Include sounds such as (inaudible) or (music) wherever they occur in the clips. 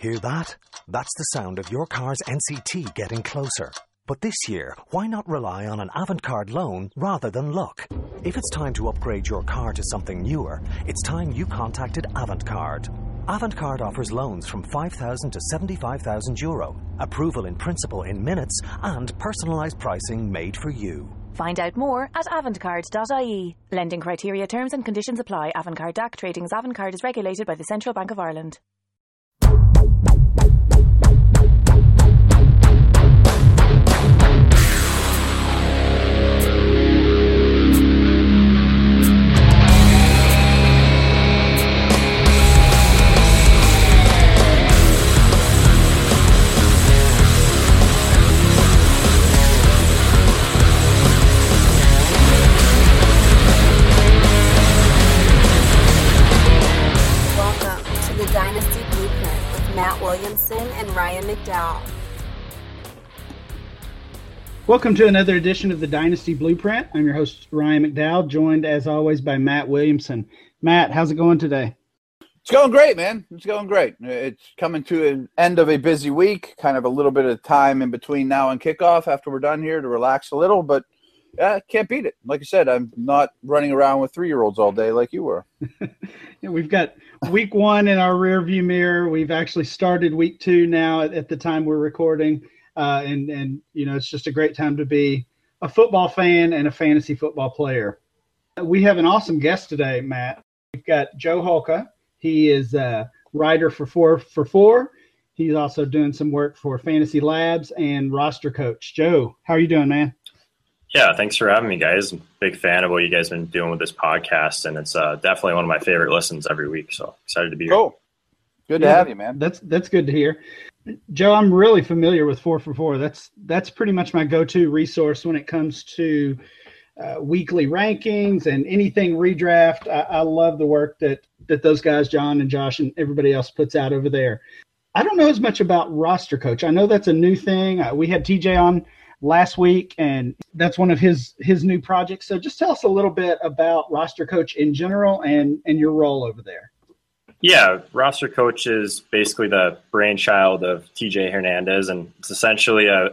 Hear that? That's the sound of your car's NCT getting closer. But this year, why not rely on an Avantcard loan rather than luck? If it's time to upgrade your car to something newer, it's time you contacted Avantcard. Avantcard offers loans from 5,000 to 75,000 euro, approval in principle in minutes, and personalised pricing made for you. Find out more at avantcard.ie. Lending criteria, terms and conditions apply. Avantcard DAC Tradings Avantcard is regulated by the Central Bank of Ireland. Welcome to another edition of the Dynasty Blueprint. I'm your host, Ryan McDowell, joined as always by Matt Williamson. Matt, how's it going today? It's going great, man. It's going great. It's coming to an end of a busy week, kind of a little bit of time in between now and kickoff after we're done here to relax a little, but yeah, can't beat it. Like I said, I'm not running around with three year olds all day like you were. (laughs) Yeah, we've got week one in our rearview mirror. We've actually started week two now at, at the time we're recording. Uh, and, and, you know, it's just a great time to be a football fan and a fantasy football player. We have an awesome guest today, Matt. We've got Joe Holka. He is a writer for Four for Four. He's also doing some work for Fantasy Labs and roster coach. Joe, how are you doing, man? Yeah, thanks for having me, guys. Big fan of what you guys been doing with this podcast, and it's uh, definitely one of my favorite listens every week. So excited to be here. Cool. Good to Yeah, have you, man. That's that's good to hear. Joe, I'm really familiar with four for four. That's that's pretty much my go-to resource when it comes to uh, weekly rankings and anything redraft. I, I love the work that that those guys, John and Josh, and everybody else puts out over there. I don't know as much about roster coach. I know that's a new thing. Uh, we had TJ on last week, and that's one of his his new projects. So just tell us a little bit about roster coach in general and and your role over there. Yeah, roster coach is basically the brainchild of TJ Hernandez, and it's essentially a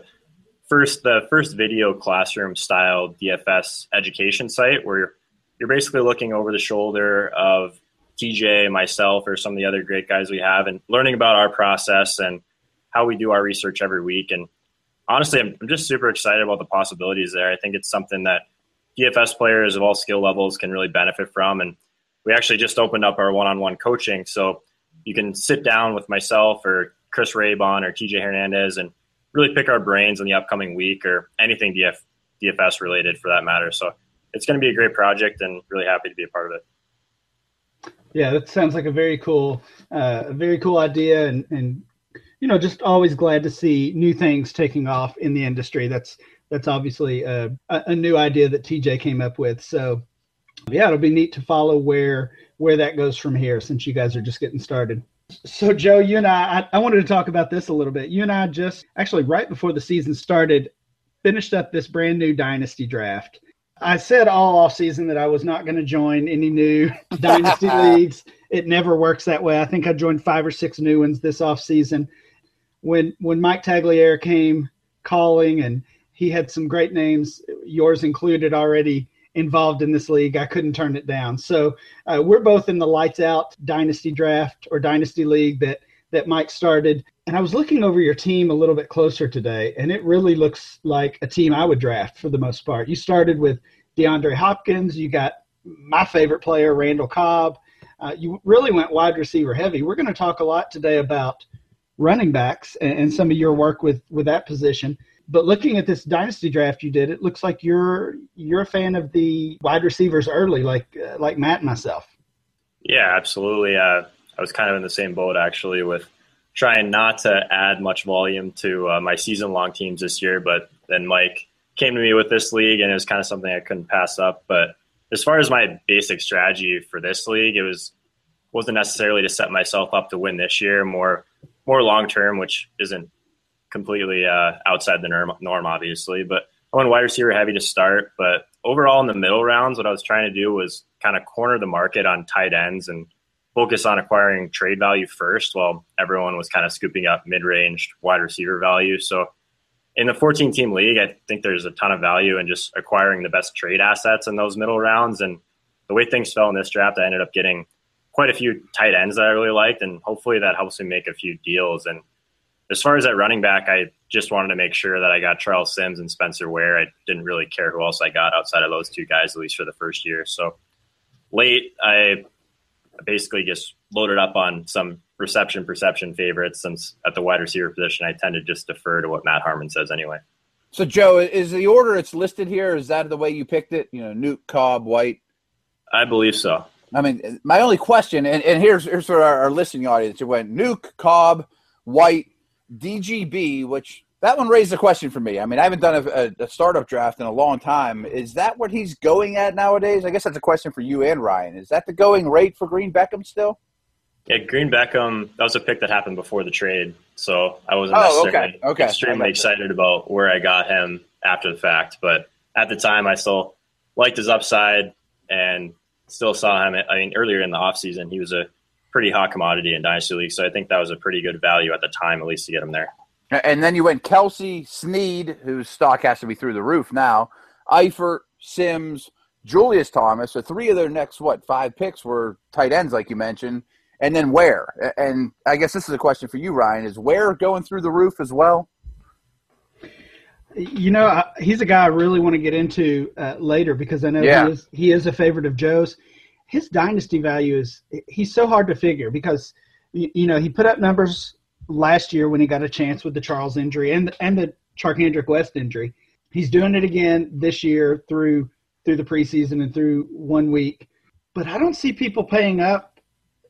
first the first video classroom style DFS education site where you're, you're basically looking over the shoulder of TJ, myself, or some of the other great guys we have, and learning about our process and how we do our research every week. And honestly, I'm, I'm just super excited about the possibilities there. I think it's something that DFS players of all skill levels can really benefit from, and we actually just opened up our one-on-one coaching so you can sit down with myself or chris raybon or tj hernandez and really pick our brains in the upcoming week or anything DF, dfs related for that matter so it's going to be a great project and really happy to be a part of it Yeah, that sounds like a very cool, uh, a very cool idea, and and you know, just always glad to see new things taking off in the industry. That's that's obviously a, a a new idea that TJ came up with. So yeah, it'll be neat to follow where where that goes from here, since you guys are just getting started. So Joe, you and I, I, I wanted to talk about this a little bit. You and I just actually right before the season started, finished up this brand new dynasty draft. I said all off season that I was not going to join any new (laughs) dynasty leagues. It never works that way. I think I joined five or six new ones this off season. When when Mike Tagliere came calling and he had some great names, yours included, already involved in this league. I couldn't turn it down. So uh, we're both in the lights out dynasty draft or dynasty league that that Mike started. And I was looking over your team a little bit closer today, and it really looks like a team I would draft for the most part. You started with DeAndre Hopkins. You got my favorite player, Randall Cobb. Uh, you really went wide receiver heavy. We're going to talk a lot today about running backs and, and some of your work with with that position. But looking at this dynasty draft you did, it looks like you're you're a fan of the wide receivers early, like uh, like Matt and myself. yeah absolutely uh, i was kind of in the same boat actually with trying not to add much volume to uh, my season long teams this year but then mike came to me with this league and it was kind of something i couldn't pass up but as far as my basic strategy for this league it was wasn't necessarily to set myself up to win this year more more long term which isn't completely uh, outside the norm, norm obviously but i went wide receiver heavy to start but overall in the middle rounds what i was trying to do was kind of corner the market on tight ends and focus on acquiring trade value first while everyone was kind of scooping up mid range wide receiver value. So in the 14 team league, I think there's a ton of value in just acquiring the best trade assets in those middle rounds. And the way things fell in this draft, I ended up getting quite a few tight ends that I really liked, and hopefully that helps me make a few deals. And as far as that running back, I just wanted to make sure that I got Charles Sims and Spencer Ware. I didn't really care who else I got outside of those two guys, at least for the first year. So late, I basically just loaded up on some reception perception favorites since at the wide receiver position, I tend to just defer to what Matt Harmon says anyway. So, Joe, is the order it's listed here? Is that the way you picked it? You know, Nuke, Cobb, White. I believe so. I mean, my only question, and, and here's here's for our, our listening audience. It went Nuke, Cobb, White, DGB, which that one raised a question for me. I mean, I haven't done a, a, startup draft in a long time. Is that what he's going at nowadays? I guess that's a question for you and Ryan. Is that the going rate for Green Beckham still? Yeah, Green Beckham, that was a pick that happened before the trade. So I wasn't Oh, necessarily okay, okay. extremely excited about where I got him after the fact. But at the time, I still liked his upside and still saw him. I mean, earlier in the offseason, he was a pretty hot commodity in Dynasty League. So I think that was a pretty good value at the time, at least to get him there. And then you went Kelce, Snead, whose stock has to be through the roof now, Eifert, Sims, Julius Thomas. So three of their next, what, five picks were tight ends, like you mentioned. And then Ware? And I guess this is a question for you, Ryan. Is Ware going through the roof as well? You know, he's a guy I really want to get into uh, later because I know Yeah. he is he is a favorite of Joe's. His dynasty value is he's so hard to figure because you, know he put up numbers last year when he got a chance with the Charles injury and and the Charcandrick West injury. He's doing it again this year through through the preseason and through one week. But I don't see people paying up,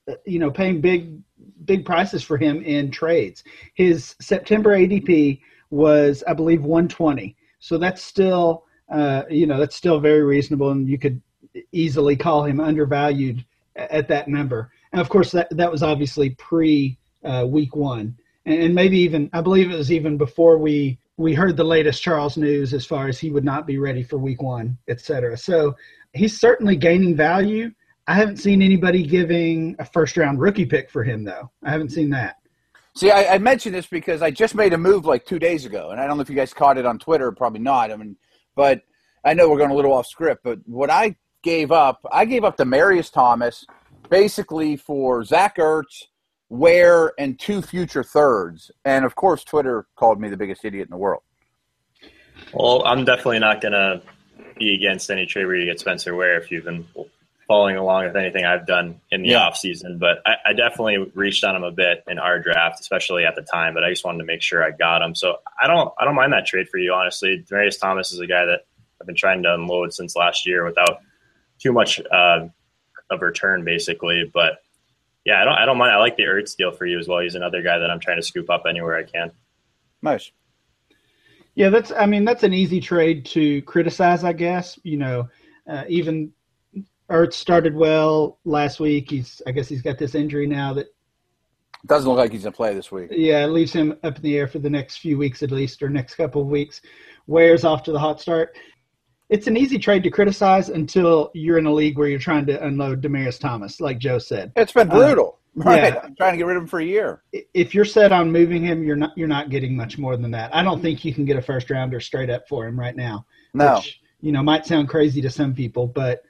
uh, you know, paying big big prices for him in trades. His September ADP was, I believe, 120. So that's still, uh, you know, that's still very reasonable, and you could easily call him undervalued at that number. And of course, that that was obviously pre uh, week one, and, and maybe even I believe it was even before we we heard the latest Charles news as far as he would not be ready for week one, et cetera. So he's certainly gaining value. I haven't seen anybody giving a first round rookie pick for him though. I haven't seen that. See, I, I mentioned this because I just made a move like two days ago, and I don't know if you guys caught it on Twitter. Probably not. I mean, but I know we're going a little off script. But what I gave up, I gave up Demaryius Thomas basically for Zach Ertz, Ware, and two future thirds. And of course, Twitter called me the biggest idiot in the world. Well, I'm definitely not going to be against any trade where you get Spencer Ware if you've been following along with anything I've done in the Yeah. off season. But I, I definitely reached on him a bit in our draft, especially at the time. But I just wanted to make sure I got him. So I don't I don't mind that trade for you, honestly. Demaryius Thomas is a guy that I've been trying to unload since last year without too much uh, of return, basically. But yeah, I don't I don't mind. I like the Ertz deal for you as well. He's another guy that I'm trying to scoop up anywhere I can. Nice. Yeah, that's. I mean, that's an easy trade to criticize, I guess. You know, uh, even Ertz started well last week. He's, I guess, he's got this injury now that, Doesn't look like he's going to play this week. yeah, it leaves him up in the air for the next few weeks at least, or next couple of weeks. Ware's off to the hot start. It's an easy trade to criticize until you're in a league where you're trying to unload Demaryius Thomas, like Joe said. It's been brutal. Um, right. yeah. I'm trying to get rid of him for a year. if you're set on moving him, you're not you're not getting much more than that. I don't think you can get a first rounder straight up for him right now. No. Which, you know, might sound crazy to some people, but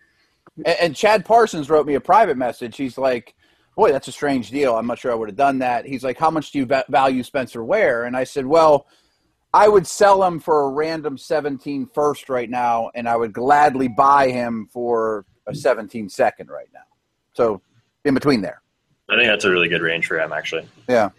And, and Chad Parsons wrote me a private message. He's like, "Boy, that's a strange deal. I'm not sure I would have done that." He's like, "How much do you value Spencer Ware?" And I said, "Well, I would sell him for a random 17 first right now, and I would gladly buy him for a 17 second right now. So in between there. I think that's a really good range for him, actually. Yeah.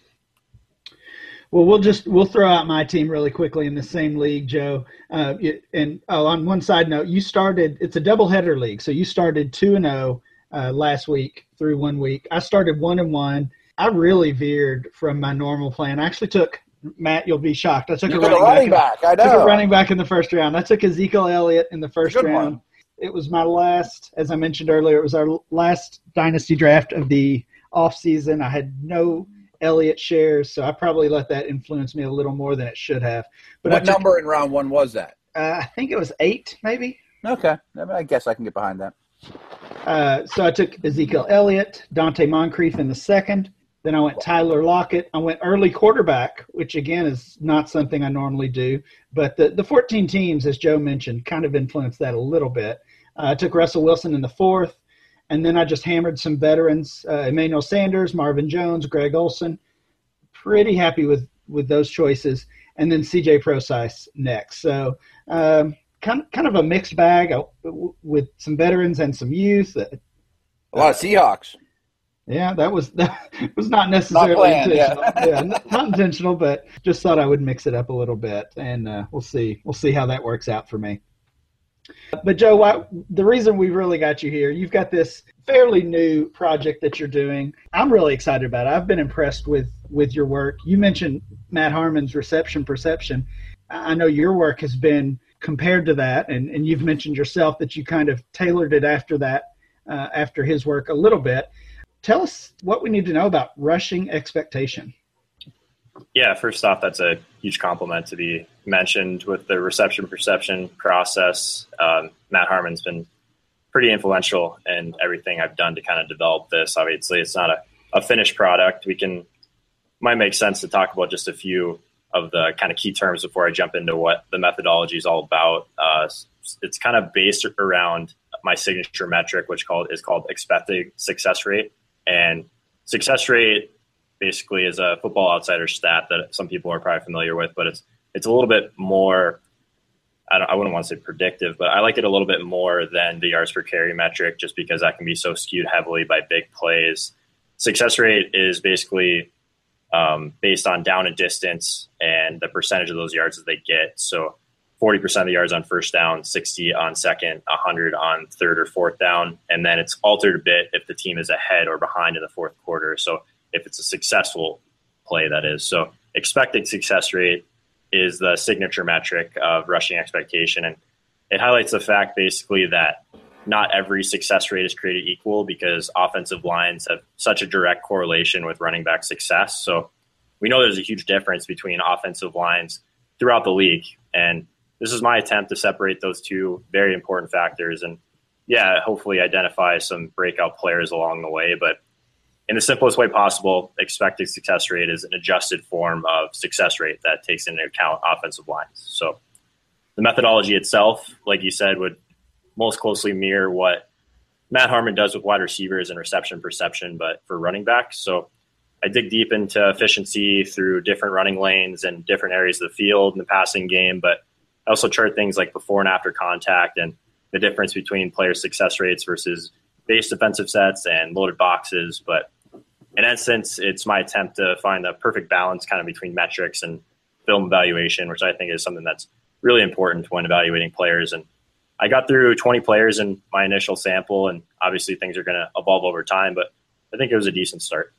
well, we'll just we'll throw out my team really quickly in the same league, Joe. Uh, it- and oh, on one side note, you started. It's a double header league, so you started two and zero uh, last week through one week. I started one and one. I really veered from my normal plan. I actually took Matt. You'll be shocked. I took You a running, a running back. back. I took know. a running back in the first round. I took Ezekiel Elliott in the first round. one. It was my last, as I mentioned earlier, it was our last dynasty draft of the off season. I had no Elliott shares, so I probably let that influence me a little more than it should have. But what took, number in round one was that? Uh, I think it was eight, maybe. Okay. I, mean, I guess I can get behind that. Uh, so I took Ezekiel Elliott, Donte Moncrief in the second. Then I went Tyler Lockett. I went early quarterback, which again is not something I normally do. But the, the 14 teams, as Joe mentioned, kind of influenced that a little bit. Uh, I took Russell Wilson in the fourth. And then I just hammered some veterans uh, Emmanuel Sanders, Marvin Jones, Greg Olsen. Pretty happy with, with those choices. And then CJ Prosise next. So um, kind, kind of a mixed bag uh, with some veterans and some youth. A lot of Seahawks. Yeah, that was (laughs) that was not necessarily not planned, intentional. (laughs) Yeah. yeah not, not, intentional, but just thought I would mix it up a little bit, and uh, we'll see. We'll see how that works out for me. But Joe, why, the reason we really got you here, you've got this fairly new project that you're doing. I'm really excited about it. I've been impressed with with your work. You mentioned Matt Harmon's reception perception. I know your work has been compared to that, and, and you've mentioned yourself that you kind of tailored it after that, uh, after his work a little bit. Tell us what we need to know about rushing expectation. Yeah, first off, that's a huge compliment to be mentioned with the reception perception process. Um, Matt Harmon's been pretty influential in everything I've done to kind of develop this. Obviously, it's not a, a finished product. We can might make sense to talk about just a few of the kind of key terms before I jump into what the methodology is all about. Uh, it's kind of based around my signature metric, which called is called expected success rate, and success rate basically is a football outsider stat that some people are probably familiar with, but it's it's a little bit more. I, I wouldn't want to say predictive, but I like it a little bit more than the yards per carry metric, just because that can be so skewed heavily by big plays. Success rate is basically um, based on down and distance and the percentage of those yards that they get. So 40% of the yards on first down, 60 on second, 100 on third or fourth down. And then it's altered a bit if the team is ahead or behind in the fourth quarter. So if it's a successful play, that is. So expected success rate is the signature metric of rushing expectation. And it highlights the fact basically that not every success rate is created equal because offensive lines have such a direct correlation with running back success. So we know there's a huge difference between offensive lines throughout the league. And this is my attempt to separate those two very important factors and, yeah, hopefully identify some breakout players along the way. But in the simplest way possible, expected success rate is an adjusted form of success rate that takes into account offensive lines. So the methodology itself, like you said, would most closely mirror what Matt Harmon does with wide receivers and reception perception, but for running backs. So I dig deep into efficiency through different running lanes and different areas of the field in the passing game, but I also chart things like before and after contact and the difference between player success rates versus base defensive sets and loaded boxes. But in essence, it's my attempt to find the perfect balance kind of between metrics and film evaluation, which I think is something that's really important when evaluating players. And I got through 20 players in my initial sample, and obviously things are going to evolve over time, but I think it was a decent start.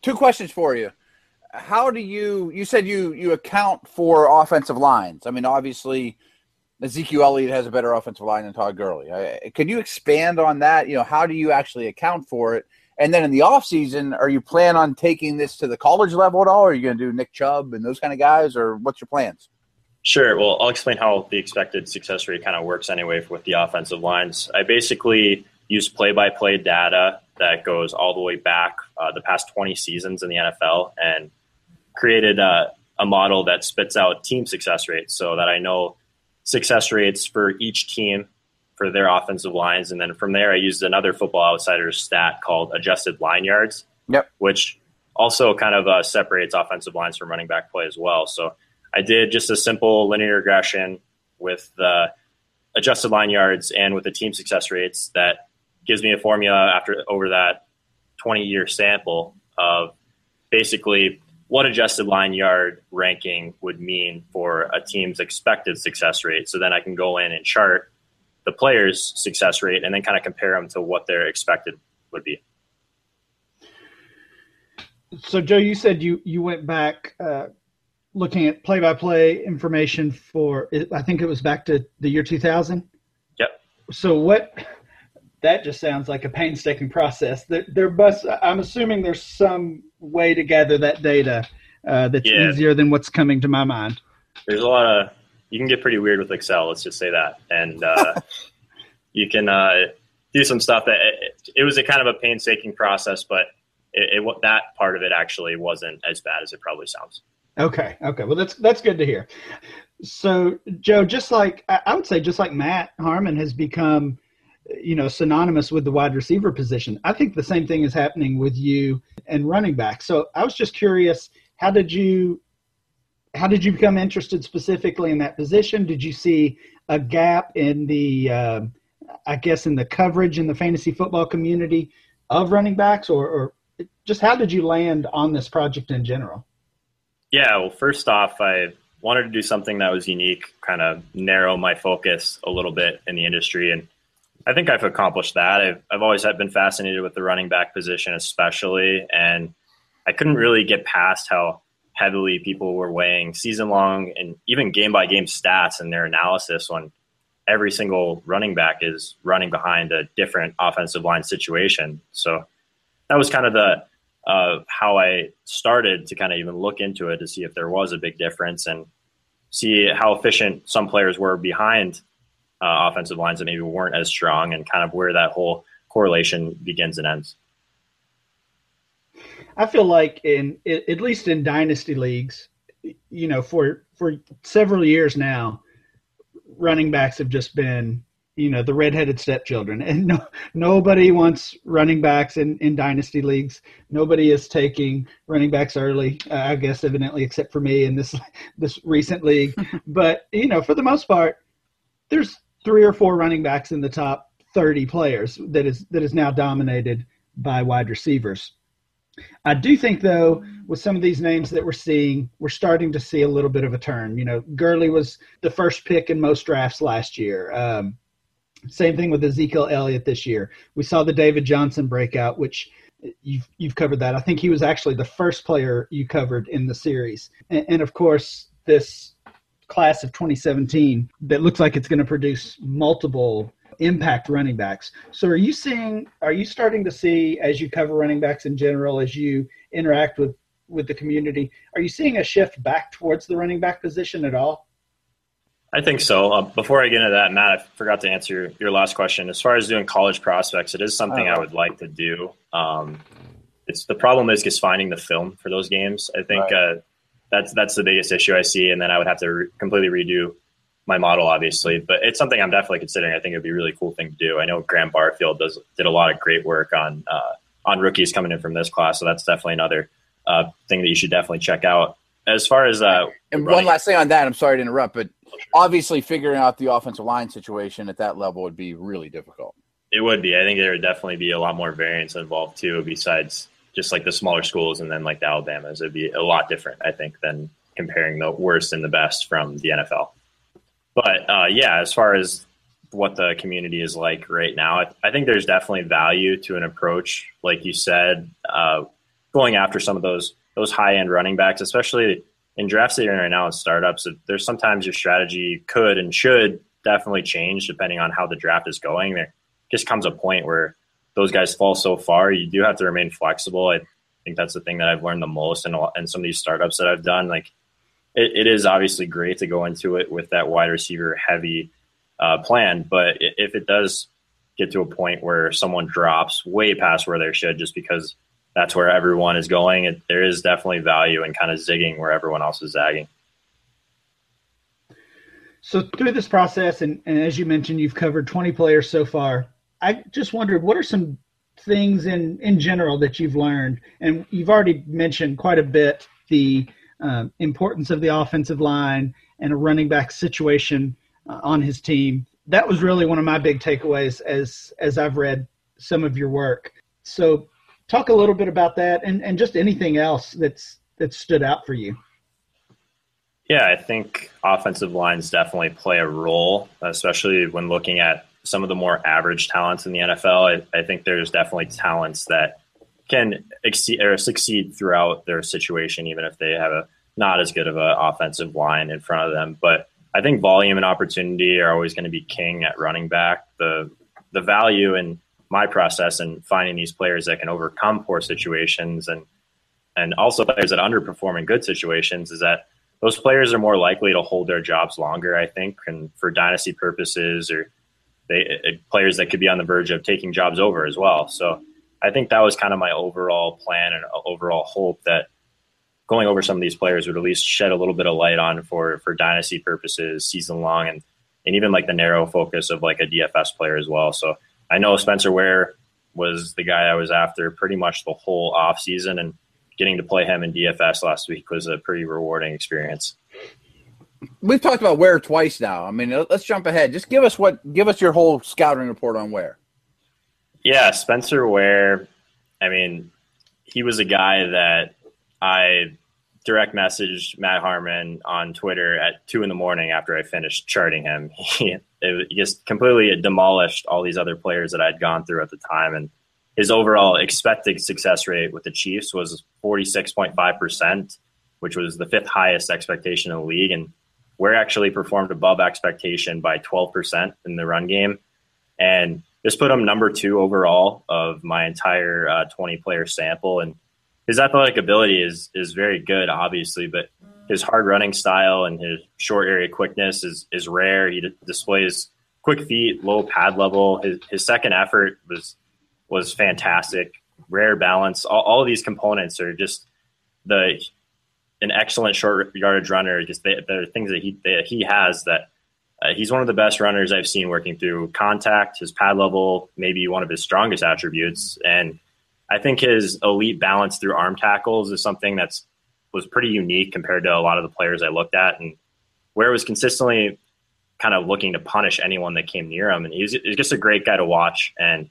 Two questions for you. How do you, you said you, you account for offensive lines. I mean, obviously, Ezekiel Elliott has a better offensive line than Todd Gurley. Can you expand on that? You know, how do you actually account for it? And then in the off season, are you plan on taking this to the college level at all? Or are you going to do Nick Chubb and those kind of guys, or what's your plans? Sure. Well, I'll explain how the expected success rate kind of works anyway with the offensive lines. I basically use play-by-play data that goes all the way back uh, the past 20 seasons in the NFL and created a, a model that spits out team success rates so that I know success rates for each team for their offensive lines. And then from there, I used another Football Outsiders stat called adjusted line yards, yep. which also kind of uh, separates offensive lines from running back play as well. So I did just a simple linear regression with the adjusted line yards and with the team success rates that gives me a formula after over that 20 year sample of basically what adjusted line yard ranking would mean for a team's expected success rate. So then I can go in and chart the player's success rate and then kind of compare them to what their expected would be. So, Joe, you said you you went back uh, looking at play-by-play information for I think it was back to the year 2000. Yep. So what? That just sounds like a painstaking process. There, there must. I'm assuming there's some way to gather that data uh, that's yeah. easier than what's coming to my mind. There's a lot of you can get pretty weird with Excel. Let's just say that, and uh, (laughs) you can uh, do some stuff that it, it was a kind of a painstaking process, but it, it, that part of it actually wasn't as bad as it probably sounds. Okay. Okay. Well, that's that's good to hear. So, Joe, just like I would say, just like Matt Harmon has become, you know, synonymous with the wide receiver position. I think the same thing is happening with you and running back. So, I was just curious, how did you how did you become interested specifically in that position? Did you see a gap in the, uh, I guess, in the coverage in the fantasy football community of running backs, or, or just how did you land on this project in general? Yeah, well, first off, I wanted to do something that was unique, kind of narrow my focus a little bit in the industry. And I think I've accomplished that. I've, I've always been fascinated with the running back position, especially. And I couldn't really get past how heavily people were weighing season long and even game by game stats and their analysis when every single running back is running behind a different offensive line situation. So that was kind of the uh, how I started to kind of even look into it to see if there was a big difference and see how efficient some players were behind uh, offensive lines that maybe weren't as strong and kind of where that whole correlation begins and ends. I feel like in at least in dynasty leagues, you know, for for several years now, running backs have just been you know the redheaded stepchildren. And no, nobody wants running backs in, in dynasty leagues. Nobody is taking running backs early uh, i guess evidently except for me in this (laughs) this recent league. (laughs) But you know for the most part there's three or four running backs in the top 30 players that is that is now dominated by wide receivers I do think, though, with some of these names that we're seeing, we're starting to see a little bit of a turn. You know, Gurley was the first pick in most drafts last year. Um, same thing with Ezekiel Elliott this year. We saw the David Johnson breakout, which you've you've covered that. I think he was actually the first player you covered in the series, and, and of course this class of 2017 that looks like it's going to produce multiple impact running backs. So are you seeing? Are you starting to see as you cover running backs in general, as you interact with with the community, are you seeing a shift back towards the running back position at all? I think so. Uh, before I get into that, Matt, I forgot to answer your last question. As far as doing college prospects, it is something I would like to do. Um, it's the problem is just finding the film for those games. I think right. uh, that's that's the biggest issue I see, and then I would have to re- completely redo my model, obviously. But it's something I'm definitely considering. I think it'd be a really cool thing to do. I know Graham Barfield does did a lot of great work on uh, on rookies coming in from this class, so that's definitely another uh, thing that you should definitely check out. As far as uh, and running, one last thing on that, I'm sorry to interrupt, but obviously figuring out the offensive line situation at that level would be really difficult. It would be. I think there would definitely be a lot more variance involved too, besides just like the smaller schools and then like the Alabamas. It'd be a lot different, I think, than comparing the worst and the best from the NFL. But uh, yeah, as far as what the community is like right now, I, I, think there's definitely value to an approach, like you said, uh, going after some of those those high end running backs, especially in drafts that you're in right now in startups, there's sometimes your strategy could and should definitely change depending on how the draft is going. There just comes a point where those guys fall so far, you do have to remain flexible. I think that's the thing that I've learned the most in, in some of these startups that I've done. Like it, it is obviously great to go into it with that wide receiver heavy uh, plan, but if it does get to a point where someone drops way past where they should just because that's where everyone is going. It, there is definitely value in kind of zigging where everyone else is zagging. So through this process, and, and as you mentioned, you've covered 20 players so far. I just wondered what are some things in in general that you've learned, and you've already mentioned quite a bit the uh, importance of the offensive line and a running back situation uh, on his team. That was really one of my big takeaways as as I've read some of your work. So talk a little bit about that and, and just anything else that's that stood out for you. Yeah, I think offensive lines definitely play a role, especially when looking at some of the more average talents in the NFL. I, I think there's definitely talents that can exceed or succeed throughout their situation, even if they have a not as good of an offensive line in front of them. But I think volume and opportunity are always going to be king at running back. The the value in my process and finding these players that can overcome poor situations and and also players that underperform in good situations is that those players are more likely to hold their jobs longer, I think, and for dynasty purposes or they uh, players that could be on the verge of taking jobs over as well. So I think that was kind of my overall plan and overall hope that going over some of these players would at least shed a little bit of light on for for dynasty purposes, season long, and and even like the narrow focus of like a DFS player as well. So I know Spencer Ware was the guy I was after pretty much the whole off season, and getting to play him in DFS last week was a pretty rewarding experience. We've talked about Ware twice now. I mean, let's jump ahead. Just give us what give us your whole scouting report on Ware. Yeah, Spencer Ware. I mean, he was a guy that I direct messaged Matt Harmon on Twitter at two in the morning after I finished charting him. (laughs) He, just completely demolished all these other players that I'd gone through at the time. And his overall expected success rate with the Chiefs was 46.5%, which was the fifth highest expectation in the league. And Ware actually performed above expectation by 12% in the run game. And this put him number two overall of my entire uh, 20 player sample. And his athletic ability is is very good, obviously, but his hard running style and his short area quickness is is rare. He d- displays quick feet, low pad level. His his second effort was was fantastic. Rare balance. All, all of these components are just the an excellent short yardage runner. Just there are things that he he has that uh, he's one of the best runners I've seen working through contact. His pad level, maybe one of his strongest attributes, and I think his elite balance through arm tackles is something that's was pretty unique compared to a lot of the players I looked at, and Ware was consistently kind of looking to punish anyone that came near him. And he's, he's just a great guy to watch, and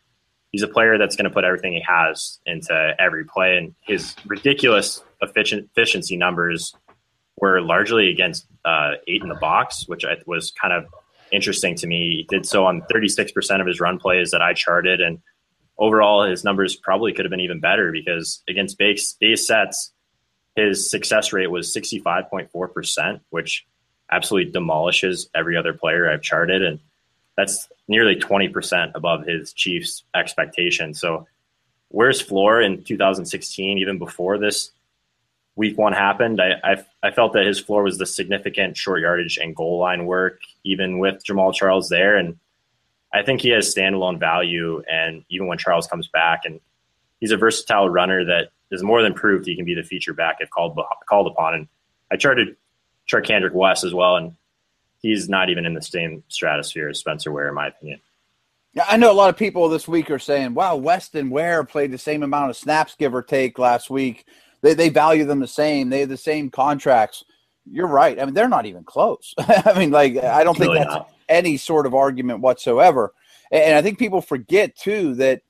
he's a player that's going to put everything he has into every play. And his ridiculous efficiency numbers were largely against uh, eight in the box, which I, was kind of interesting to me. He did so on 36% of his run plays that I charted, and overall his numbers probably could have been even better because against base base sets, his success rate was 65.4%, which absolutely demolishes every other player I've charted. And that's nearly 20% above his Chiefs expectation. So Ware's floor in 2016, even before this week one happened, I, I, I felt that his floor was the significant short yardage and goal line work, even with Jamaal Charles there. And I think he has standalone value, and even when Charles comes back, and he's a versatile runner that is more than proved he can be the feature back if called called upon. And I charted Charcandrick West as well, and he's not even in the same stratosphere as Spencer Ware, in my opinion. Yeah, I know a lot of people this week are saying, "Wow, West and Ware played the same amount of snaps, give or take, last week. They they value them the same. They have the same contracts." You're right. I mean, they're not even close. (laughs) I mean, like I don't think really that's not any sort of argument whatsoever. And I think people forget too that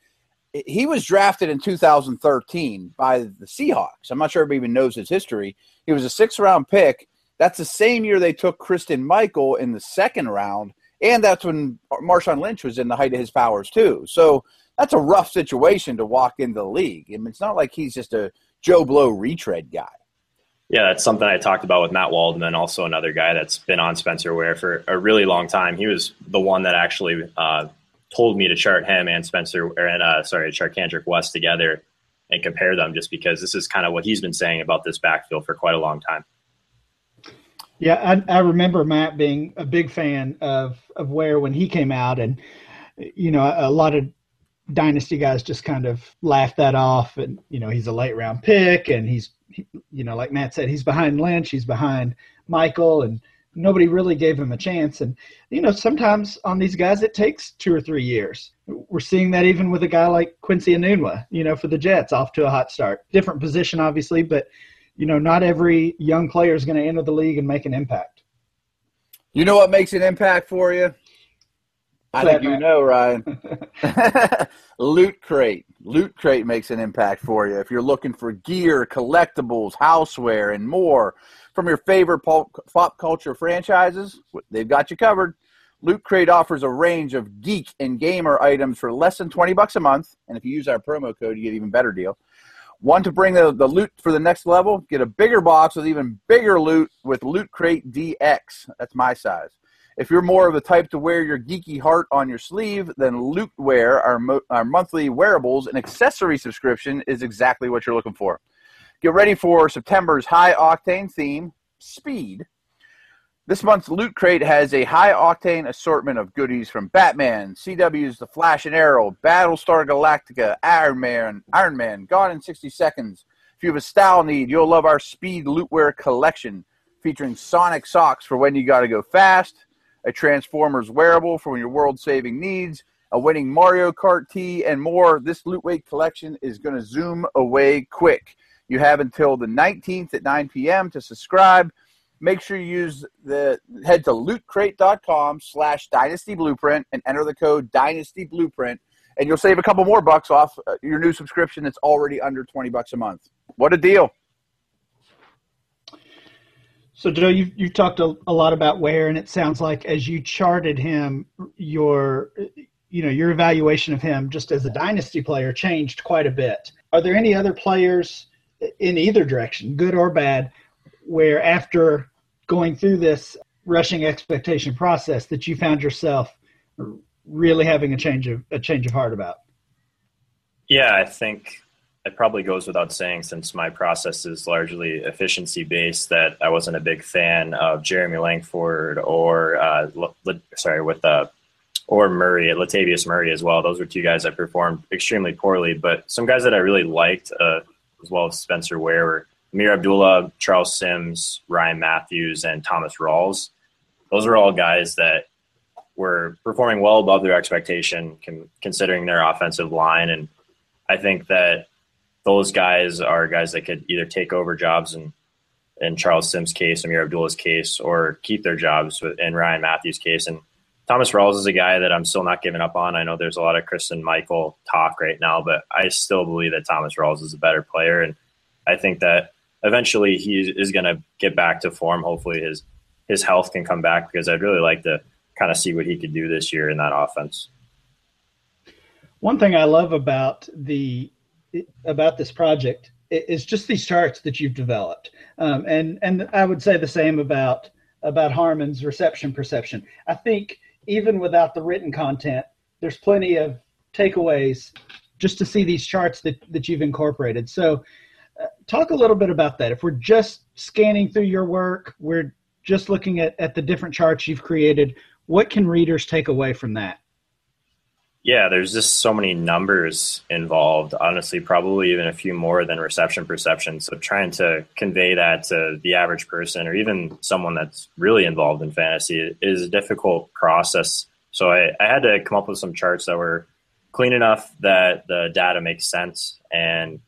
he was drafted in 2013 by the Seahawks. I'm not sure everybody even knows his history. He was a six round pick. That's the same year they took Christine Michael in the second round. And that's when Marshawn Lynch was in the height of his powers, too. So that's a rough situation to walk into the league. I mean, it's not like he's just a Joe Blow retread guy. Yeah, that's something I talked about with Matt Waldman, also another guy that's been on Spencer Ware for a really long time. He was the one that actually uh, told me to chart him and Spencer, and uh, sorry, chart Kendrick West together and compare them, just because this is kind of what he's been saying about this backfield for quite a long time. Yeah, I, I remember Matt being a big fan of of Ware when he came out, and you know, a, a lot of dynasty guys just kind of laughed that off, and you know, he's a late round pick, and he's you know, like Matt said, he's behind Lynch, he's behind Michael, and nobody really gave him a chance. And you know, sometimes on these guys, it takes two or three years. We're seeing that even with a guy like Quincy Enunwa, you know, for the Jets, off to a hot start. Different position, obviously, but you know, not every young player is going to enter the league and make an impact. You know what makes an impact for you? I think you know, Ryan. (laughs) (laughs) Loot Crate. Loot Crate makes an impact for you. If you're looking for gear, collectibles, houseware, and more from your favorite pop culture franchises, they've got you covered. Loot Crate offers a range of geek and gamer items for less than 20 bucks a month. And if you use our promo code, you get even better deal. Want to bring the, the loot for the next level? Get a bigger box with even bigger loot with Loot Crate DX. That's my size. If you're more of the type to wear your geeky heart on your sleeve, then Lootwear, our, mo- our monthly wearables and accessory subscription, is exactly what you're looking for. Get ready for September's high octane theme, Speed. This month's Loot Crate has a high octane assortment of goodies from Batman, CW's The Flash and Arrow, Battlestar Galactica, Iron Man, Iron Man, Gone in 60 Seconds. If you have a style need, you'll love our Speed Lootwear collection featuring Sonic socks for when you got to go fast, a Transformers wearable for when your world saving needs, a winning Mario Kart tee, and more. This Lootwear collection is going to zoom away quick. You have until the 19th at 9 p.m. to subscribe make sure you use the head to lootcrate.com slash dynasty blueprint and enter the code dynasty blueprint and you'll save a couple more bucks off uh, your new subscription that's already under 20 bucks a month. What a deal. So joe you've, you've talked a, a lot about Ware and it sounds like as you charted him your you know your evaluation of him just as a dynasty player changed quite a bit. Are there any other players in either direction good or bad where after going through this rushing expectation process that you found yourself really having a change of a change of heart about? Yeah, I think it probably goes without saying since my process is largely efficiency based that I wasn't a big fan of Jeremy Langford or uh, sorry with uh, or Murray, Latavius Murray as well. Those were two guys that performed extremely poorly, but some guys that I really liked uh, as well as Spencer Ware were Ameer Abdullah, Charles Sims, Ryan Mathews, and Thomas Rawls. Those are all guys that were performing well above their expectation, considering their offensive line. And I think that those guys are guys that could either take over jobs in, in Charles Sims' case, Ameer Abdullah's case, or keep their jobs in Ryan Mathews' case. And Thomas Rawls is a guy that I'm still not giving up on. I know there's a lot of Christine Michael talk right now, but I still believe that Thomas Rawls is a better player. And I think that eventually he is going to get back to form. Hopefully his his health can come back because I'd really like to kind of see what he could do this year in that offense. One thing I love about the about this project is just these charts that you've developed, um, and and I would say the same about about Harmon's reception perception. I think even without the written content, there's plenty of takeaways just to see these charts that that you've incorporated. So talk a little bit about that. If we're just scanning through your work, we're just looking at, at the different charts you've created, what can readers take away from that? Yeah, there's just so many numbers involved. Honestly, probably even a few more than reception perception. So trying to convey that to the average person or even someone that's really involved in fantasy is a difficult process. So I, I had to come up with some charts that were clean enough that the data makes sense and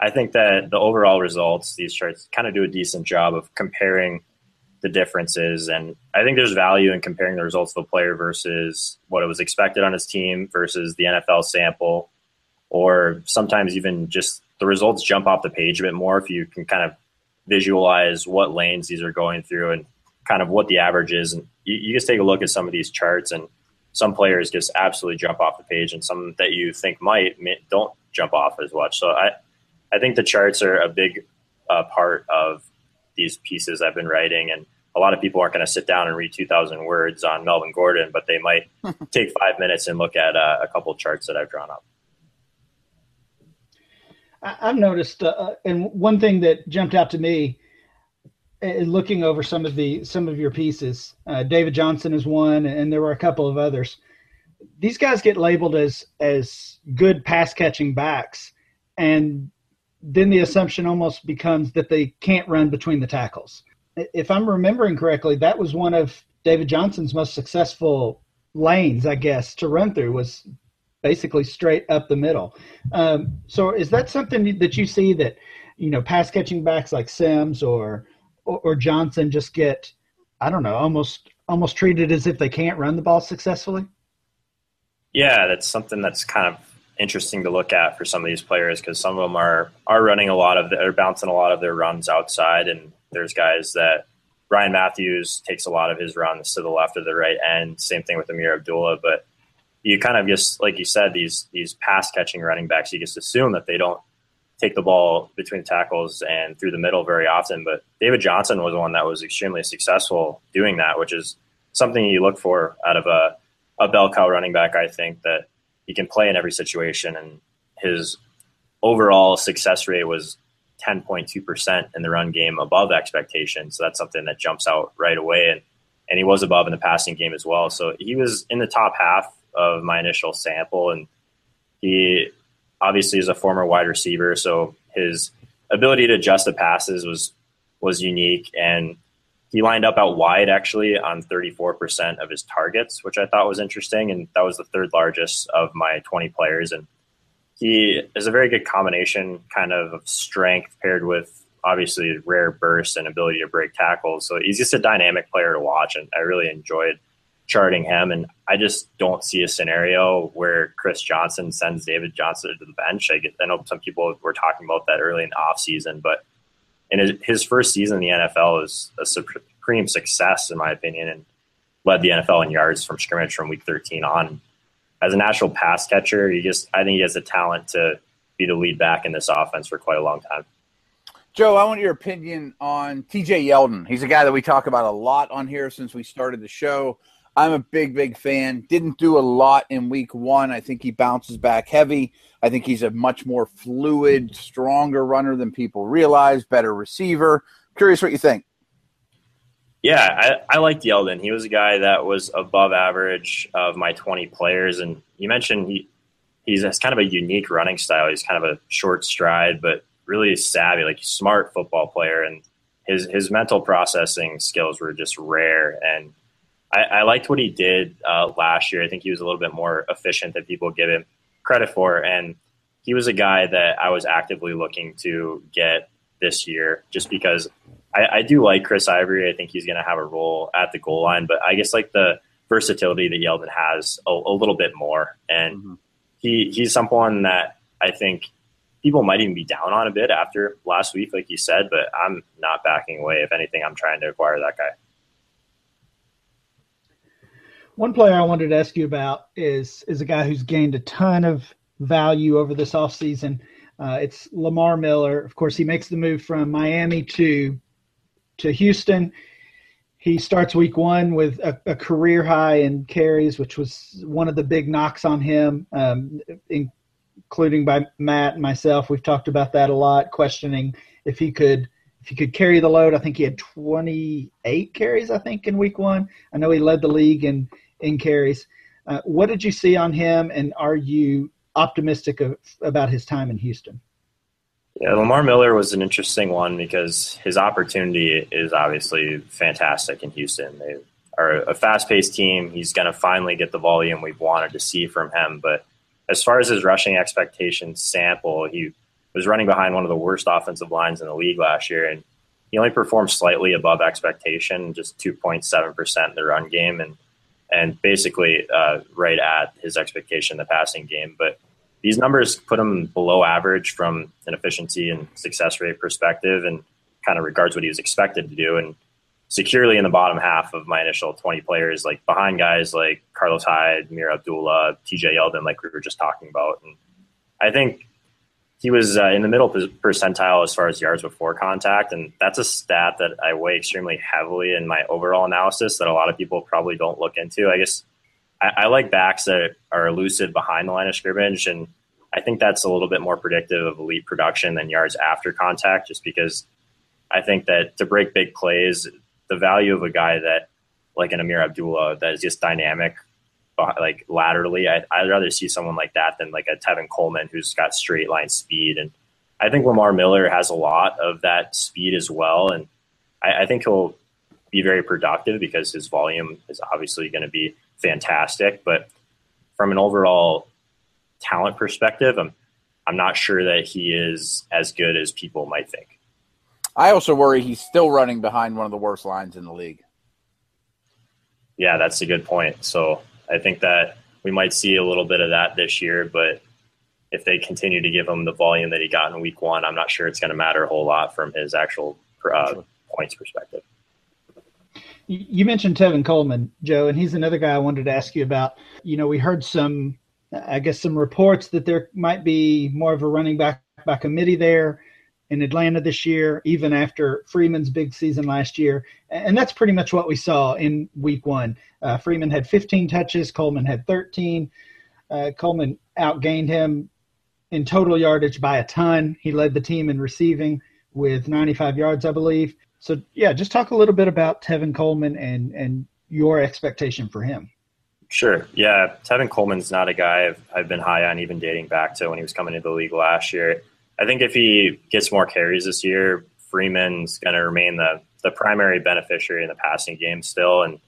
I think that the overall results, these charts kind of do a decent job of comparing the differences. And I think there's value in comparing the results of a player versus what it was expected on his team versus the NFL sample, or sometimes even just the results jump off the page a bit more if you can kind of visualize what lanes these are going through and kind of what the average is. And you, you just take a look at some of these charts and some players just absolutely jump off the page and some that you think might don't jump off as much. So I, I think the charts are a big uh, part of these pieces I've been writing, and a lot of people aren't going to sit down and read 2,000 words on Melvin Gordon, but they might (laughs) take five minutes and look at uh, a couple charts that I've drawn up. I've noticed, uh, uh, and one thing that jumped out to me in looking over some of the some of your pieces, uh, David Johnson is one, and there were a couple of others. These guys get labeled as as good pass catching backs, and then the assumption almost becomes that they can't run between the tackles. If I'm remembering correctly, that was one of David Johnson's most successful lanes, I guess, to run through was basically straight up the middle. Um, so is that something that you see that, you know, pass catching backs like Sims or, or, or Johnson just get, I don't know, almost almost treated as if they can't run the ball successfully? Yeah, that's something that's kind of interesting to look at for some of these players because some of them are are running a lot of the, are bouncing a lot of their runs outside, and there's guys that Ryan Mathews takes a lot of his runs to the left or the right end. Same thing with Ameer Abdullah, but you kind of just like you said these these pass catching running backs, you just assume that they don't take the ball between the tackles and through the middle very often. But David Johnson was one that was extremely successful doing that, which is something you look for out of a, a bell cow running back. I think that he can play in every situation, and his overall success rate was 10.2% in the run game above expectation. So that's something that jumps out right away. And and he was above in the passing game as well. So he was in the top half of my initial sample, and he obviously is a former wide receiver, so his ability to adjust the passes was was unique, and he lined up out wide actually on 34% of his targets, which I thought was interesting, and that was the third largest of my 20 players, and he is a very good combination kind of strength paired with obviously rare burst and ability to break tackles. So he's just a dynamic player to watch, and I really enjoyed charting him. And I just don't see a scenario where Chris Johnson sends David Johnson to the bench. I, I know some people were talking about that early in the offseason, but his, his first season in the NFL was a supreme success, in my opinion, and led the NFL in yards from scrimmage from week 13 on. As a natural pass catcher, he just I think he has the talent to be the lead back in this offense for quite a long time. Joe, I want your opinion on TJ Yeldon. He's a guy that we talk about a lot on here since we started the show. I'm a big, big fan. Didn't do a lot in week one. I think he bounces back heavy. I think he's a much more fluid, stronger runner than people realize, better receiver. Curious what you think. Yeah, I, I liked Yeldon. He was a guy that was above average of my 20 players. And you mentioned he he's kind of a unique running style. He's kind of a short stride, but really savvy, like smart football player, and his his mental processing skills were just rare. And I, I liked what he did uh, last year. I think he was a little bit more efficient than people give him credit for, and he was a guy that I was actively looking to get this year, just because I, I do like Chris Ivory. I think he's going to have a role at the goal line, but I guess like the versatility that Yeldon has a, a little bit more, and mm-hmm. he he's someone that I think people might even be down on a bit after last week, like you said, but I'm not backing away. If anything, I'm trying to acquire that guy. One player I wanted to ask you about is is a guy who's gained a ton of value over this offseason. Uh, it's Lamar Miller. Of course, he makes the move from Miami to to Houston. He starts week one with a, a career high in carries, which was one of the big knocks on him. Um, including by Matt and myself. We've talked about that a lot, questioning if he could he could carry the load. I think he had 28 carries, I think, in week one. I know he led the league in in carries. Uh, what did you see on him, and are you optimistic of, about his time in Houston? Yeah, Lamar Miller was an interesting one because his opportunity is obviously fantastic in Houston. They are a fast paced team. He's going to finally get the volume we've wanted to see from him, but as far as his rushing expectations sample, he was running behind one of the worst offensive lines in the league last year, and he only performed slightly above expectation, just 2.7% in the run game, and and basically uh, right at his expectation in the passing game. But these numbers put him below average from an efficiency and success rate perspective, and kind of regards what he was expected to do. And securely in the bottom half of my initial 20 players, like behind guys like Carlos Hyde, Ameer Abdullah, TJ Yeldon, like we were just talking about. And I think he was uh, in the middle percentile as far as yards before contact. And that's a stat that I weigh extremely heavily in my overall analysis that a lot of people probably don't look into. I guess I, I like backs that are elusive behind the line of scrimmage. And I think that's a little bit more predictive of elite production than yards after contact, just because I think that to break big plays, the value of a guy that like an Ameer Abdullah that is just dynamic, like laterally. I, would rather see someone like that than like a Tevin Coleman who's got straight line speed. And I think Lamar Miller has a lot of that speed as well. And I, I think he'll be very productive because his volume is obviously going to be fantastic. But from an overall talent perspective, I'm I'm not sure that he is as good as people might think. I also worry he's still running behind one of the worst lines in the league. Yeah, that's a good point. So I think that we might see a little bit of that this year, but if they continue to give him the volume that he got in week one, I'm not sure it's going to matter a whole lot from his actual uh, points perspective. You mentioned Tevin Coleman, Joe, and he's another guy I wanted to ask you about. You know, we heard some, I guess, some reports that there might be more of a running back by committee there in Atlanta this year, even after Freeman's big season last year. And that's pretty much what we saw in week one. Uh, Freeman had 15 touches, Coleman had 13. Uh, Coleman outgained him in total yardage by a ton. He led the team in receiving with 95 yards, I believe. So, yeah, just talk a little bit about Tevin Coleman and, and your expectation for him? Sure. Yeah. Tevin Coleman's not a guy I've, I've been high on, even dating back to when he was coming into the league last year. I think if he gets more carries this year, Freeman's going to remain the, the primary beneficiary in the passing game still. And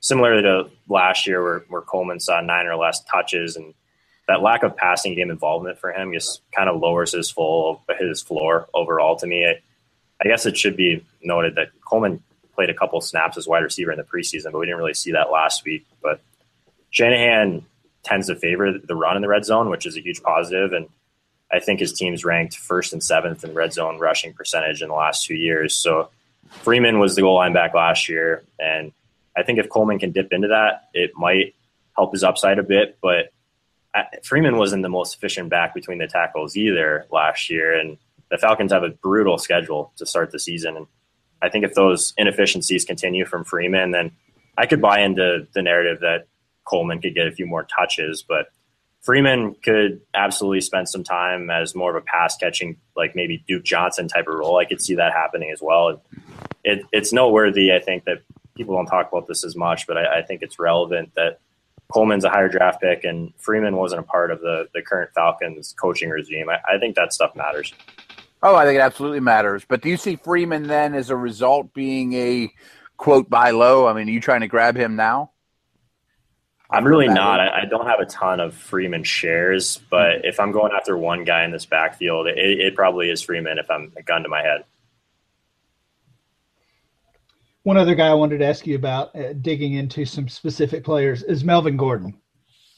similarly to last year, where, where Coleman saw nine or less touches, and that lack of passing game involvement for him just kind of lowers his full his floor overall. To me, I, I guess it should be noted that Coleman played a couple snaps as wide receiver in the preseason, but we didn't really see that last week. But Shanahan tends to favor the run in the red zone, which is a huge positive, and I think his team's ranked first and seventh in red zone rushing percentage in the last two years. So Freeman was the goal line back last year, and I think if Coleman can dip into that, it might help his upside a bit. But Freeman wasn't the most efficient back between the tackles either last year, and the Falcons have a brutal schedule to start the season. And I think if those inefficiencies continue from Freeman, then I could buy into the narrative that Coleman could get a few more touches, but Freeman could absolutely spend some time as more of a pass catching, like maybe Duke Johnson type of role. I could see that happening as well. It, it's noteworthy, I think, that people don't talk about this as much, but I, I, think it's relevant that Coleman's a higher draft pick and Freeman wasn't a part of the, the current Falcons coaching regime. I, I think that stuff matters. Oh, I think it absolutely matters. But do you see Freeman then as a result being a quote buy low? I mean, are you trying to grab him now? I'm really not. I, I, don't have a ton of Freeman shares, but mm-hmm. if I'm going after one guy in this backfield, it, it probably is Freeman if I'm a gun to my head. One other guy I wanted to ask you about, uh, digging into some specific players, is Melvin Gordon.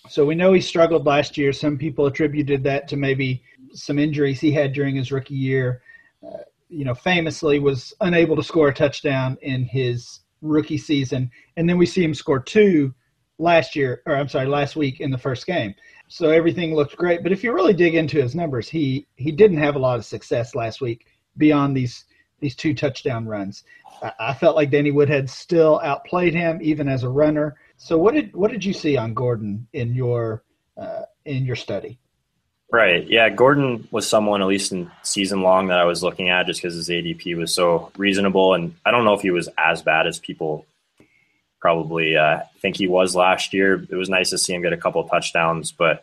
So we know he struggled last year. Some people attributed that to maybe some injuries he had during his rookie year. Uh, you know, famously was unable to score a touchdown in his rookie season, and then we see him score two last year, or I'm sorry, last week in the first game. So everything looked great. But if you really dig into his numbers, he he didn't have a lot of success last week beyond these these two touchdown runs. I, I felt like Danny Woodhead still outplayed him even as a runner. So what did what did you see on Gordon in your uh, in your study? Right. Yeah. Gordon was someone, at least in season long, that I was looking at just because his ADP was so reasonable. And I don't know if he was as bad as people probably uh, think he was last year. It was nice to see him get a couple touchdowns, but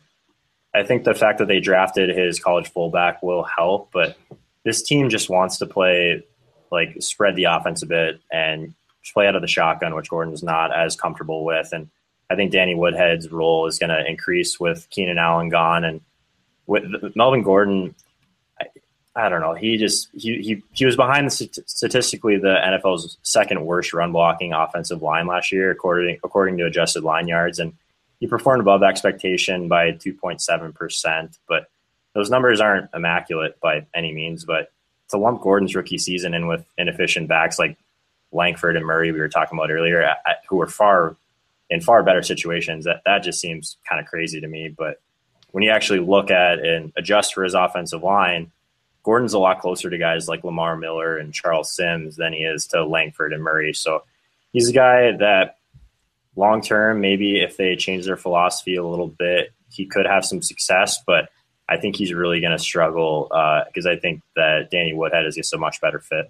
I think the fact that they drafted his college fullback will help. But this team just wants to play like spread the offense a bit and play out of the shotgun, which Gordon's not as comfortable with. And I think Danny Woodhead's role is going to increase with Keenan Allen gone and with Melvin Gordon. I don't know. He just he he, he was behind the statistically the NFL's second worst run blocking offensive line last year, according according to adjusted line yards, and he performed above expectation by 2.7 percent. But those numbers aren't immaculate by any means. But to lump Gordon's rookie season in with inefficient backs like Langford and Murray, we were talking about earlier, who were far in far better situations, that that just seems kind of crazy to me. But when you actually look at and adjust for his offensive line Gordon's a lot closer to guys like Lamar Miller and Charles Sims than he is to Langford and Murray. So he's a guy that long term, maybe if they change their philosophy a little bit, he could have some success. But I think he's really going to struggle because uh, I think that Danny Woodhead is just a much better fit.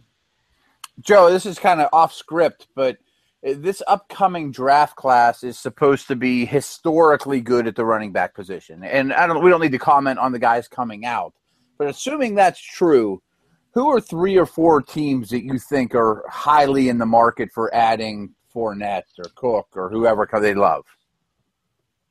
Joe, this is kind of off script, but this upcoming draft class is supposed to be historically good at the running back position. And I don't we don't need to comment on the guys coming out. But assuming that's true, who are three or four teams that you think are highly in the market for adding Fournette or Cook or whoever they love?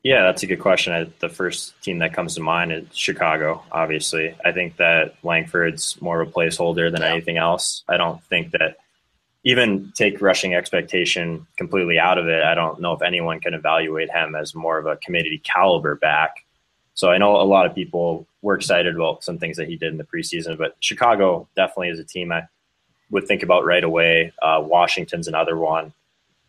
Yeah, that's a good question. The first team that comes to mind is Chicago, obviously. I think that Langford's more of a placeholder than yeah. anything else. I don't think that even take rushing expectation completely out of it, I don't know if anyone can evaluate him as more of a committee caliber back. So I know a lot of people were excited about some things that he did in the preseason, but Chicago definitely is a team I would think about right away. Uh, Washington's another one.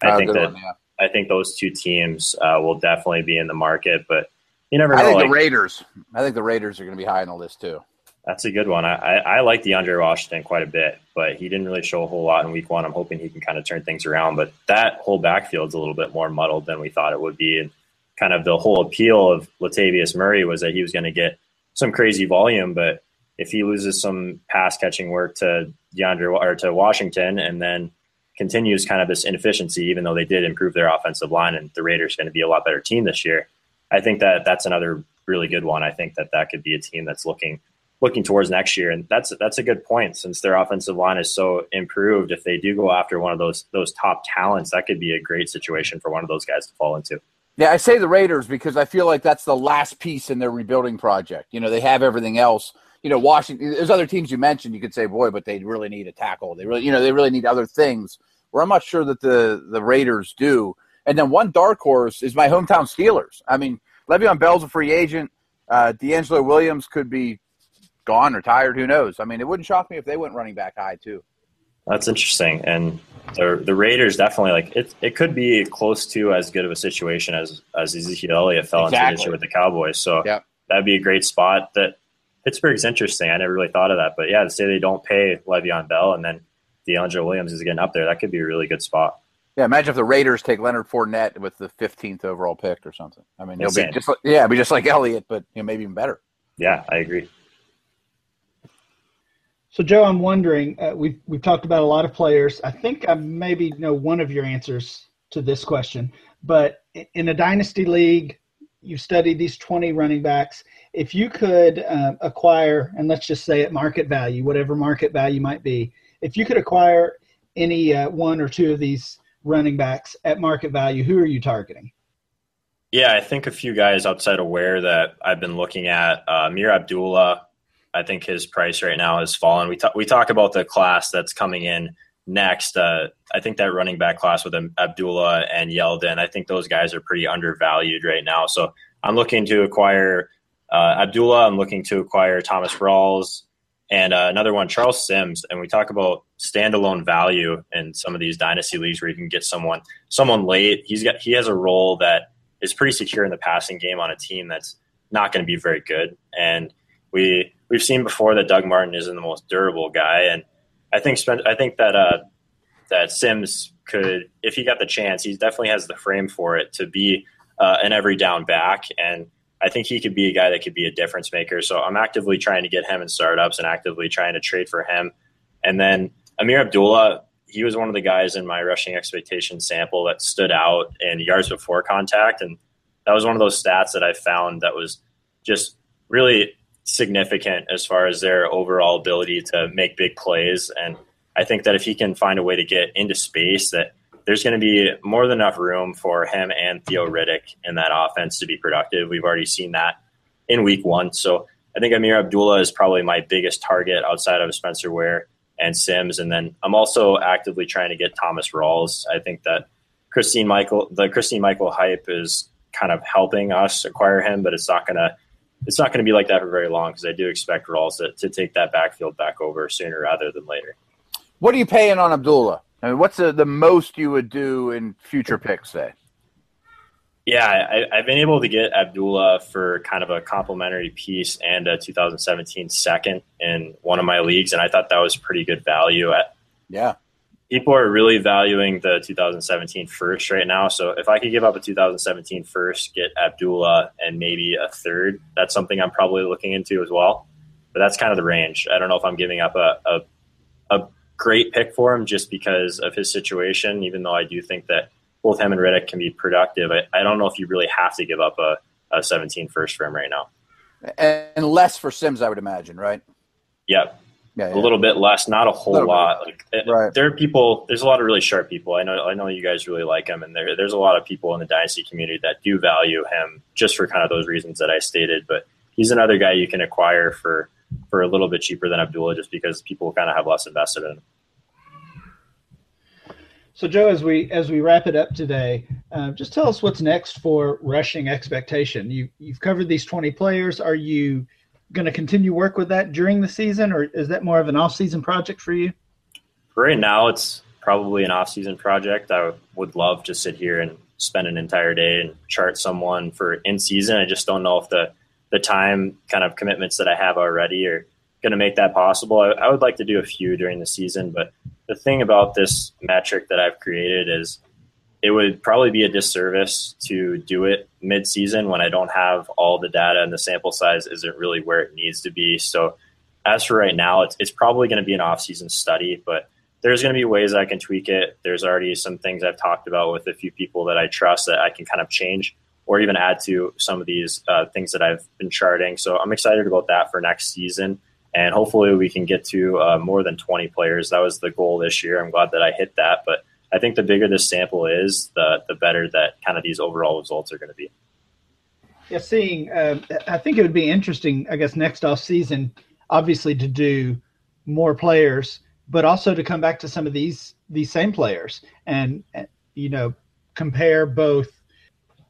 I oh, think that one, yeah. I think those two teams uh, will definitely be in the market, but you never know. I think like, the Raiders. I think the Raiders are going to be high on the list too. That's a good one. I, I, I like DeAndre Washington quite a bit, but he didn't really show a whole lot in week one. I'm hoping he can kind of turn things around, but that whole backfield's a little bit more muddled than we thought it would be. And kind of the whole appeal of Latavius Murray was that he was going to get some crazy volume, but if he loses some pass catching work to DeAndre or to Washington, and then continues kind of this inefficiency, even though they did improve their offensive line and the Raiders going to be a lot better team this year. I think that that's another really good one. I think that that could be a team that's looking looking towards next year, and that's that's a good point since their offensive line is so improved. If they do go after one of those those top talents, that could be a great situation for one of those guys to fall into. Yeah, I say the Raiders because I feel like that's the last piece in their rebuilding project. You know, they have everything else. You know, Washington. There's other teams you mentioned. You could say, boy, but they really need a tackle. They really, you know, they really need other things. Where I'm not sure that the the Raiders do. And then one dark horse is my hometown Steelers. I mean, Le'Veon Bell's a free agent. Uh, DeAngelo Williams could be gone, retired. Who knows? I mean, it wouldn't shock me if they went running back high too. That's interesting, and the the Raiders definitely like it. It could be close to as good of a situation as as Ezekiel Elliott fell exactly. into this year with the Cowboys. So yep. that'd be a great spot. That Pittsburgh's interesting. I never really thought of that, but yeah, to say they don't pay Le'Veon Bell and then DeAngelo Williams is getting up there, that could be a really good spot. Yeah, imagine if the Raiders take Leonard Fournette with the 15th overall pick or something. I mean, he'll be just like, yeah, it'll be just like Elliott, but you know, maybe even better. Yeah, I agree. So, Joe, I'm wondering. Uh, we've we've talked about a lot of players. I think I maybe know one of your answers to this question. But in a dynasty league, you've studied these 20 running backs. If you could uh, acquire, and let's just say at market value, whatever market value might be, if you could acquire any uh, one or two of these running backs at market value, who are you targeting? Yeah, I think a few guys outside of where that I've been looking at. Uh, Mir Abdullah, I think his price right now has fallen. We talk we talk about the class that's coming in next. Uh, I think that running back class with Abdullah and Yeldon, I think those guys are pretty undervalued right now. So I'm looking to acquire uh, Abdullah. I'm looking to acquire Thomas Rawls and uh, another one, Charles Sims. And we talk about standalone value in some of these dynasty leagues where you can get someone someone late. He's got he has a role that is pretty secure in the passing game on a team that's not going to be very good. And we we've seen before that Doug Martin isn't the most durable guy, and I think I think that uh, that Sims could, if he got the chance, he definitely has the frame for it to be uh, an every down back, and I think he could be a guy that could be a difference maker. So I'm actively trying to get him in startups and actively trying to trade for him. And then Ameer Abdullah, he was one of the guys in my rushing expectation sample that stood out in yards before contact, and that was one of those stats that I found that was just really significant as far as their overall ability to make big plays. And I think that if he can find a way to get into space, that there's going to be more than enough room for him and Theo Riddick in that offense to be productive. We've already seen that in week one. So I think Ameer Abdullah is probably my biggest target outside of Spencer Ware and Sims. And then I'm also actively trying to get Thomas Rawls. I think that Christine Michael, the Christine Michael hype is kind of helping us acquire him, but it's not going to it's not going to be like that for very long because I do expect Rawls to, to take that backfield back over sooner rather than later. What are you paying on Abdullah? I mean, what's the, the most you would do in future picks, say? Yeah, I, have been able to get Abdullah for kind of a complimentary piece and a 2017 second in one of my leagues, and I thought that was pretty good value. At yeah, people are really valuing the 2017 first right now. So if I could give up a 2017 first, get Abdullah and maybe a third, that's something I'm probably looking into as well. But that's kind of the range. I don't know if I'm giving up a, a, a great pick for him just because of his situation, even though I do think that both him and Riddick can be productive. I, I don't know if you really have to give up a, a 17 first for him right now. And less for Sims, I would imagine, right? Yep yeah, yeah. a little bit less, not a whole a lot. Like right. there are people, there's a lot of really sharp people. I know, I know you guys really like him, and there, there's a lot of people in the dynasty community that do value him just for kind of those reasons that I stated. But he's another guy you can acquire for for a little bit cheaper than Abdullah, just because people kind of have less invested in him. So, Joe, as we as we wrap it up today, uh, just tell us what's next for rushing expectation. You you've covered these twenty players. Are you going to continue work with that during the season, or is that more of an off-season project for you? Right now, it's probably an off-season project. I would love to sit here and spend an entire day and chart someone for in season. I just don't know if the the time kind of commitments that I have already are going to make that possible. I, I would like to do a few during the season, but the thing about this metric that I've created is it would probably be a disservice to do it mid-season when I don't have all the data and the sample size isn't really where it needs to be. So as for right now, it's, it's probably going to be an off-season study, but there's going to be ways I can tweak it. There's already some things I've talked about with a few people that I trust that I can kind of change or even add to some of these uh, things that I've been charting. So I'm excited about that for next season. And hopefully we can get to uh, more than 20 players. That was the goal this year. I'm glad that I hit that. But I think the bigger this sample is, the, the better that kind of these overall results are going to be. Yeah, seeing, uh, I think it would be interesting, I guess, next off season, obviously to do more players but also to come back to some of these these same players and you know compare both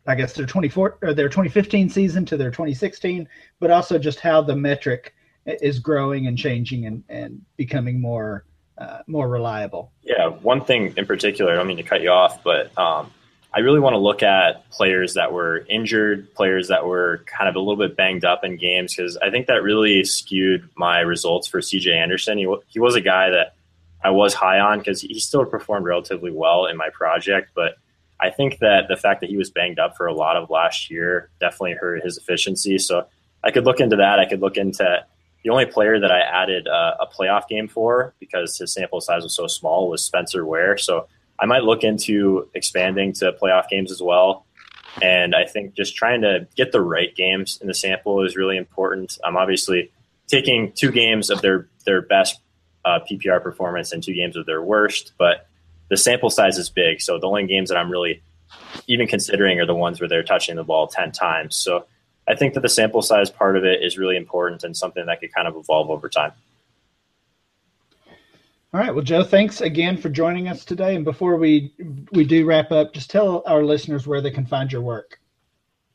I guess their 24 or their 2015 season to their 2016, but also just how the metric is growing and changing and, and becoming more uh, more reliable. Yeah, one thing in particular, I don't mean to cut you off, but um, I really want to look at players that were injured, players that were kind of a little bit banged up in games, because I think that really skewed my results for CJ Anderson. He, he was a guy that I was high on because he still performed relatively well in my project, but I think that the fact that he was banged up for a lot of last year definitely hurt his efficiency. So I could look into that. I could look into the only player that I added uh, a playoff game for because his sample size was so small was Spencer Ware. So I might look into expanding to playoff games as well. And I think just trying to get the right games in the sample is really important. I'm obviously taking two games of their their best uh, PPR performance and two games of their worst, but the sample size is big. So the only games that I'm really even considering are the ones where they're touching the ball 10 times. So I think that the sample size part of it is really important and something that could kind of evolve over time. All right. Well, Joe, thanks again for joining us today. And before we we do wrap up, just tell our listeners where they can find your work.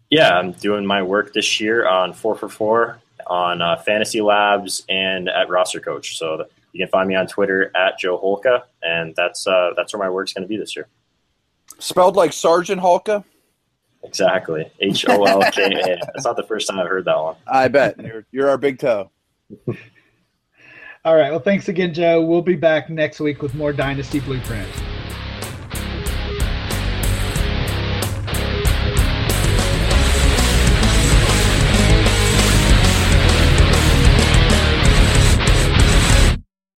Yeah, I'm doing my work this year on four for four on uh, Fantasy Labs and at Roster Coach. So you can find me on Twitter at Joe Holka, and that's uh, that's where my work's going to be this year. Spelled like Sergeant Holka. Exactly, H O L K A. That's not the first time I've heard that one. I bet you're you're our big toe. (laughs) All right. Well, thanks again, Joe. We'll be back next week with more Dynasty Blueprint.